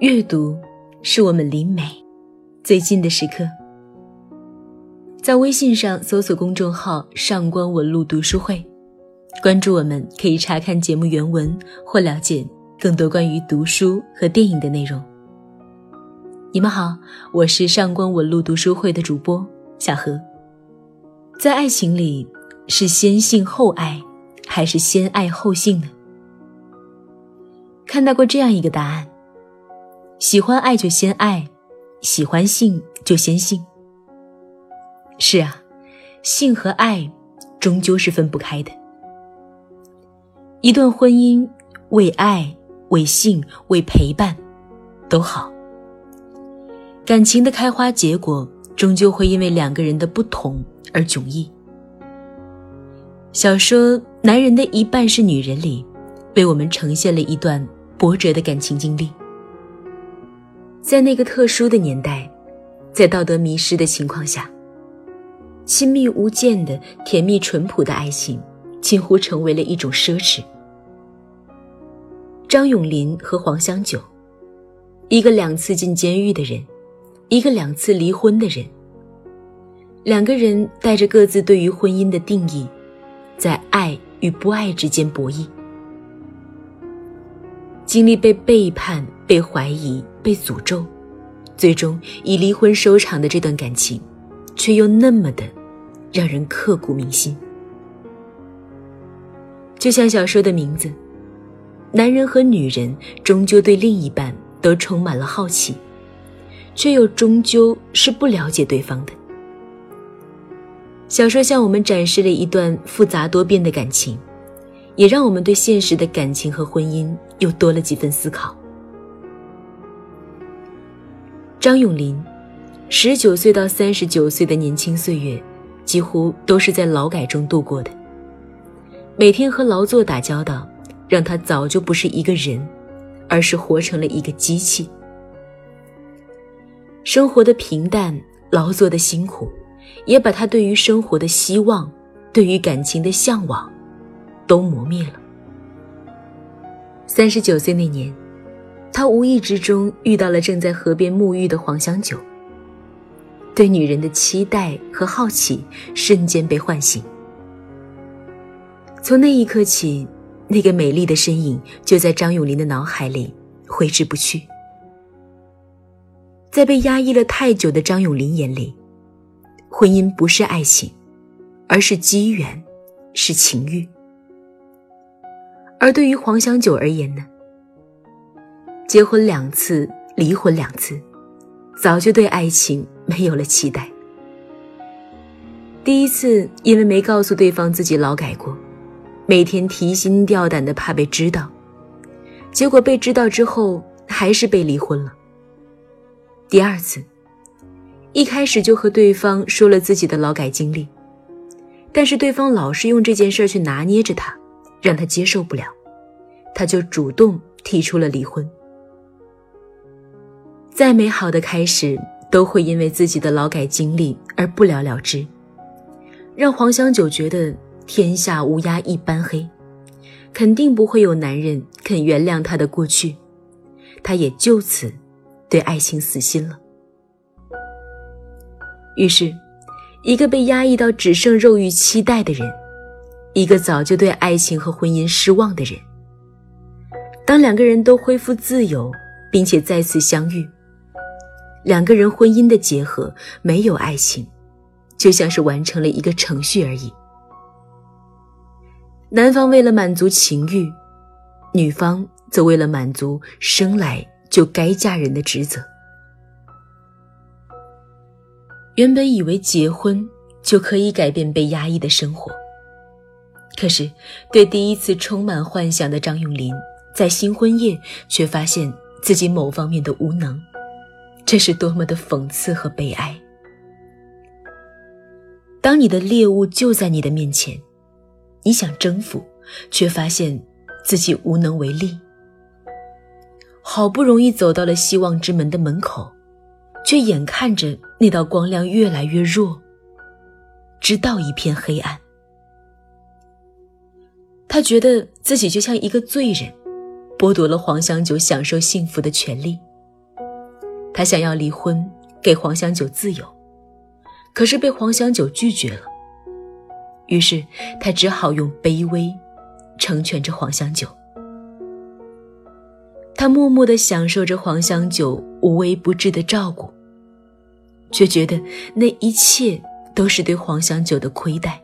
阅读是我们离美最近的时刻。在微信上搜索公众号“上官文露读书会”，关注我们，可以查看节目原文或了解更多关于读书和电影的内容。你们好，我是上官文露读书会的主播小何。在爱情里，是先性后爱，还是先爱后性呢？看到过这样一个答案。喜欢爱就先爱，喜欢性就先性。是啊，性和爱终究是分不开的。一段婚姻为爱、为性、为陪伴，都好。感情的开花结果，终究会因为两个人的不同而迥异。小说《男人的一半是女人》里，为我们呈现了一段波折的感情经历。在那个特殊的年代，在道德迷失的情况下，亲密无间的甜蜜淳朴的爱情，几乎成为了一种奢侈。张永林和黄香九，一个两次进监狱的人，一个两次离婚的人，两个人带着各自对于婚姻的定义，在爱与不爱之间博弈，经历被背叛、被怀疑。被诅咒，最终以离婚收场的这段感情，却又那么的让人刻骨铭心。就像小说的名字，男人和女人终究对另一半都充满了好奇，却又终究是不了解对方的。小说向我们展示了一段复杂多变的感情，也让我们对现实的感情和婚姻又多了几分思考。张永林，十九岁到三十九岁的年轻岁月，几乎都是在劳改中度过的。每天和劳作打交道，让他早就不是一个人，而是活成了一个机器。生活的平淡，劳作的辛苦，也把他对于生活的希望，对于感情的向往，都磨灭了。三十九岁那年。他无意之中遇到了正在河边沐浴的黄香九，对女人的期待和好奇瞬间被唤醒。从那一刻起，那个美丽的身影就在张永林的脑海里挥之不去。在被压抑了太久的张永林眼里，婚姻不是爱情，而是机缘，是情欲。而对于黄香九而言呢？结婚两次，离婚两次，早就对爱情没有了期待。第一次，因为没告诉对方自己劳改过，每天提心吊胆的怕被知道，结果被知道之后还是被离婚了。第二次，一开始就和对方说了自己的劳改经历，但是对方老是用这件事去拿捏着他，让他接受不了，他就主动提出了离婚。再美好的开始，都会因为自己的劳改经历而不了了之，让黄香九觉得天下乌鸦一般黑，肯定不会有男人肯原谅他的过去，他也就此对爱情死心了。于是，一个被压抑到只剩肉欲期待的人，一个早就对爱情和婚姻失望的人，当两个人都恢复自由，并且再次相遇。两个人婚姻的结合没有爱情，就像是完成了一个程序而已。男方为了满足情欲，女方则为了满足生来就该嫁人的职责。原本以为结婚就可以改变被压抑的生活，可是对第一次充满幻想的张永林，在新婚夜却发现自己某方面的无能。这是多么的讽刺和悲哀！当你的猎物就在你的面前，你想征服，却发现自己无能为力。好不容易走到了希望之门的门口，却眼看着那道光亮越来越弱，直到一片黑暗。他觉得自己就像一个罪人，剥夺了黄香九享受幸福的权利。他想要离婚，给黄香九自由，可是被黄香九拒绝了。于是他只好用卑微成全着黄香九。他默默地享受着黄香九无微不至的照顾，却觉得那一切都是对黄香九的亏待。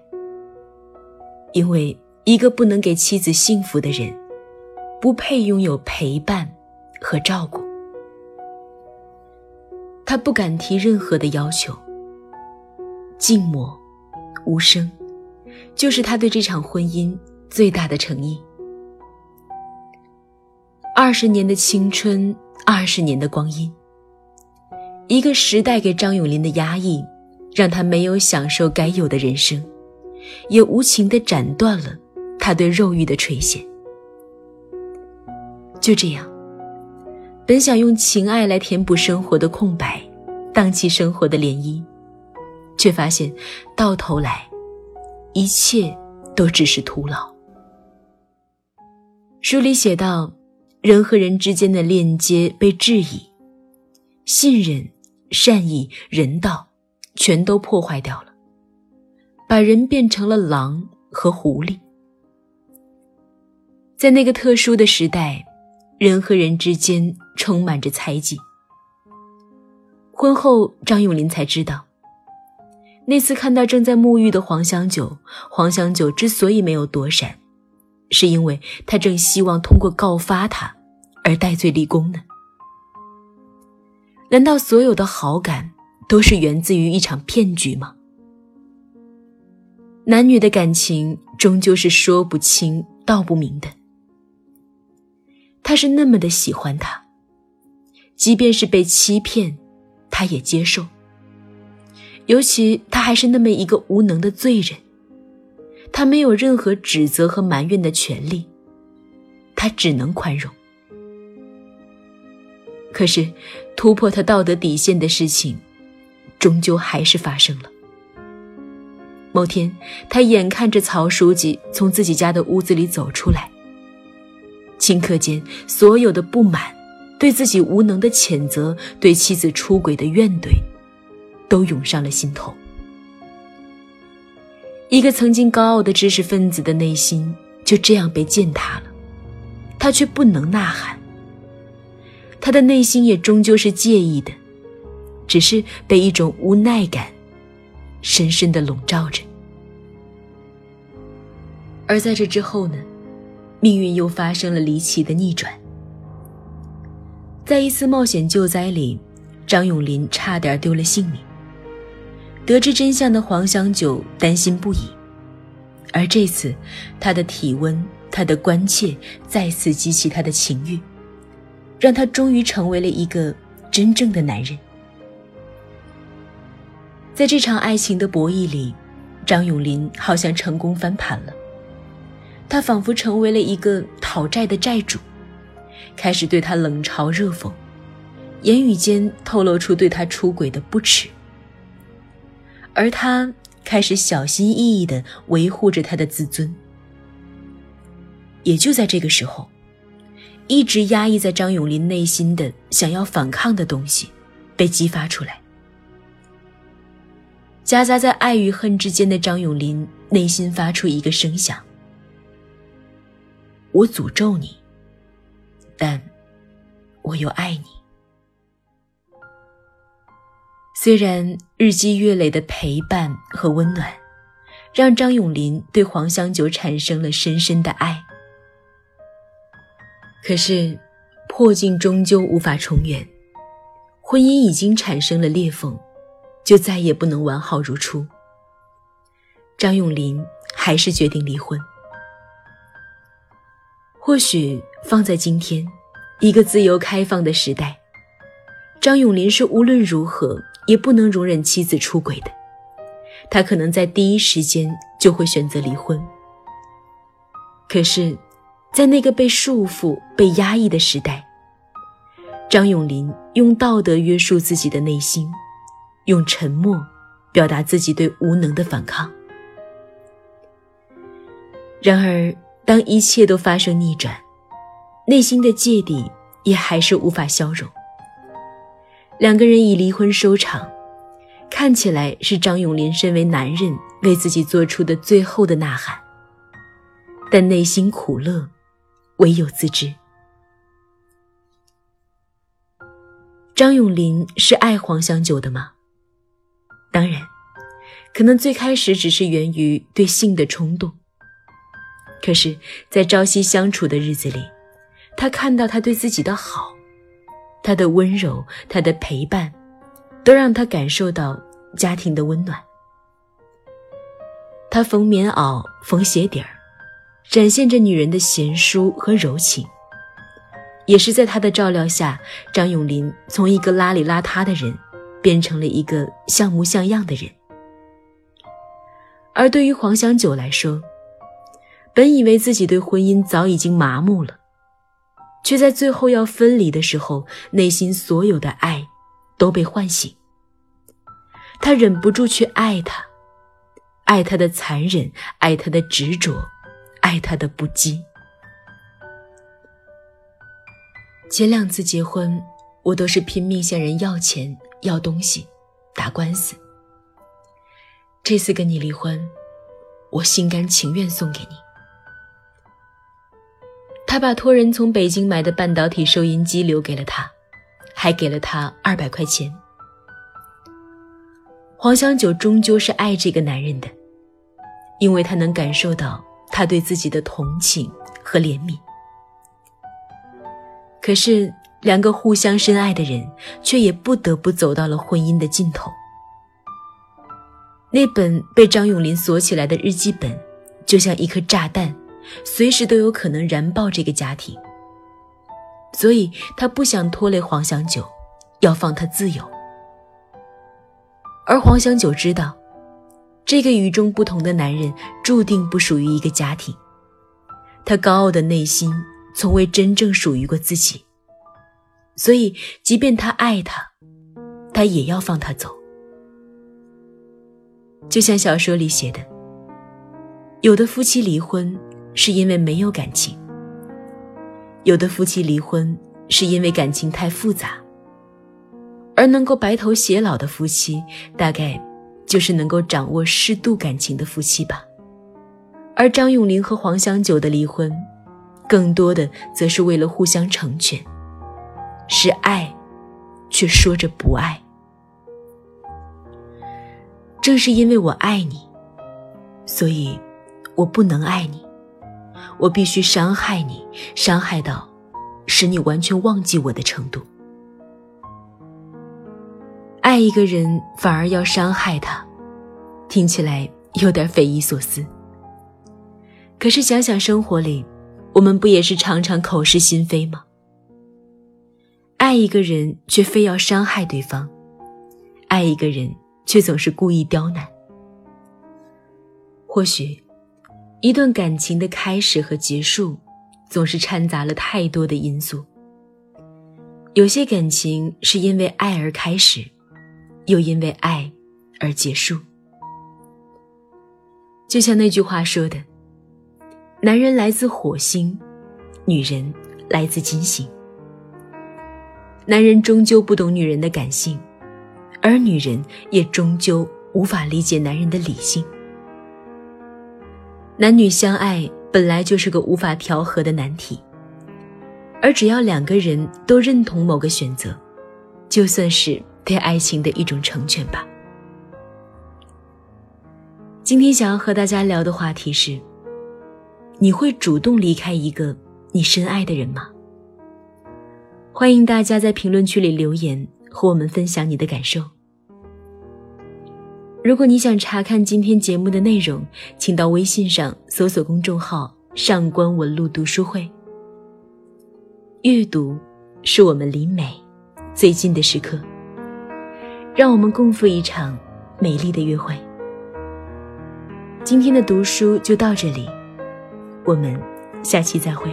因为一个不能给妻子幸福的人，不配拥有陪伴和照顾。他不敢提任何的要求，静默无声，就是他对这场婚姻最大的诚意。二十年的青春，二十年的光阴，一个时代给张永林的压抑，让他没有享受该有的人生，也无情地斩断了他对肉欲的垂涎。就这样，本想用情爱来填补生活的空白，荡起生活的涟漪，却发现到头来，一切都只是徒劳。书里写道。人和人之间的链接被质疑，信任、善意、人道，全都破坏掉了，把人变成了狼和狐狸。在那个特殊的时代，人和人之间充满着猜忌。婚后，张永林才知道，那次看到正在沐浴的黄香九，黄香九之所以没有躲闪。是因为他正希望通过告发他而戴罪立功呢？难道所有的好感都是源自于一场骗局吗？男女的感情终究是说不清道不明的。他是那么的喜欢他，即便是被欺骗，他也接受。尤其他还是那么一个无能的罪人。他没有任何指责和埋怨的权利，他只能宽容。可是，突破他道德底线的事情，终究还是发生了。某天，他眼看着曹书记从自己家的屋子里走出来，顷刻间，所有的不满、对自己无能的谴责、对妻子出轨的怨怼，都涌上了心头。一个曾经高傲的知识分子的内心就这样被践踏了，他却不能呐喊。他的内心也终究是介意的，只是被一种无奈感深深的笼罩着。而在这之后呢，命运又发生了离奇的逆转。在一次冒险救灾里，张永林差点丢了性命。得知真相的黄香九担心不已，而这次，他的体温、他的关切再次激起他的情欲，让他终于成为了一个真正的男人。在这场爱情的博弈里，张永林好像成功翻盘了，他仿佛成为了一个讨债的债主，开始对他冷嘲热讽，言语间透露出对他出轨的不耻。而他开始小心翼翼地维护着他的自尊。也就在这个时候，一直压抑在张永林内心的想要反抗的东西，被激发出来。夹杂在爱与恨之间的张永林内心发出一个声响：“我诅咒你，但我又爱你。”虽然日积月累的陪伴和温暖，让张永林对黄香九产生了深深的爱，可是破镜终究无法重圆，婚姻已经产生了裂缝，就再也不能完好如初。张永林还是决定离婚。或许放在今天，一个自由开放的时代，张永林是无论如何。也不能容忍妻子出轨的，他可能在第一时间就会选择离婚。可是，在那个被束缚、被压抑的时代，张永林用道德约束自己的内心，用沉默表达自己对无能的反抗。然而，当一切都发生逆转，内心的芥蒂也还是无法消融。两个人以离婚收场，看起来是张永林身为男人为自己做出的最后的呐喊，但内心苦乐，唯有自知。张永林是爱黄香九的吗？当然，可能最开始只是源于对性的冲动。可是，在朝夕相处的日子里，他看到他对自己的好，他的温柔，他的陪伴，都让他感受到家庭的温暖。他缝棉袄，缝鞋底儿，展现着女人的贤淑和柔情。也是在他的照料下，张永林从一个邋里邋遢的人，变成了一个像模像样的人。而对于黄香九来说，本以为自己对婚姻早已经麻木了，却在最后要分离的时候，内心所有的爱都被唤醒。他忍不住去爱他，爱他的残忍，爱他的执着，爱他的不羁。前两次结婚，我都是拼命向人要钱、要东西、打官司。这次跟你离婚，我心甘情愿送给你。他把托人从北京买的半导体收音机留给了他，还给了他二百块钱。黄香九终究是爱这个男人的，因为他能感受到他对自己的同情和怜悯。可是，两个互相深爱的人，却也不得不走到了婚姻的尽头。那本被张永林锁起来的日记本，就像一颗炸弹。随时都有可能燃爆这个家庭，所以他不想拖累黄香九，要放他自由。而黄香九知道，这个与众不同的男人注定不属于一个家庭。他高傲的内心从未真正属于过自己，所以即便他爱他，他也要放他走。就像小说里写的，有的夫妻离婚。是因为没有感情，有的夫妻离婚是因为感情太复杂，而能够白头偕老的夫妻，大概就是能够掌握适度感情的夫妻吧。而张永林和黄香九的离婚，更多的则是为了互相成全，是爱，却说着不爱。正是因为我爱你，所以我不能爱你。我必须伤害你，伤害到使你完全忘记我的程度。爱一个人反而要伤害他，听起来有点匪夷所思。可是想想生活里，我们不也是常常口是心非吗？爱一个人却非要伤害对方，爱一个人却总是故意刁难。或许。一段感情的开始和结束，总是掺杂了太多的因素。有些感情是因为爱而开始，又因为爱而结束。就像那句话说的：“男人来自火星，女人来自金星。”男人终究不懂女人的感性，而女人也终究无法理解男人的理性。男女相爱本来就是个无法调和的难题，而只要两个人都认同某个选择，就算是对爱情的一种成全吧。今天想要和大家聊的话题是：你会主动离开一个你深爱的人吗？欢迎大家在评论区里留言，和我们分享你的感受。如果你想查看今天节目的内容，请到微信上搜索公众号“上官文露读书会”。阅读是我们离美最近的时刻，让我们共赴一场美丽的约会。今天的读书就到这里，我们下期再会。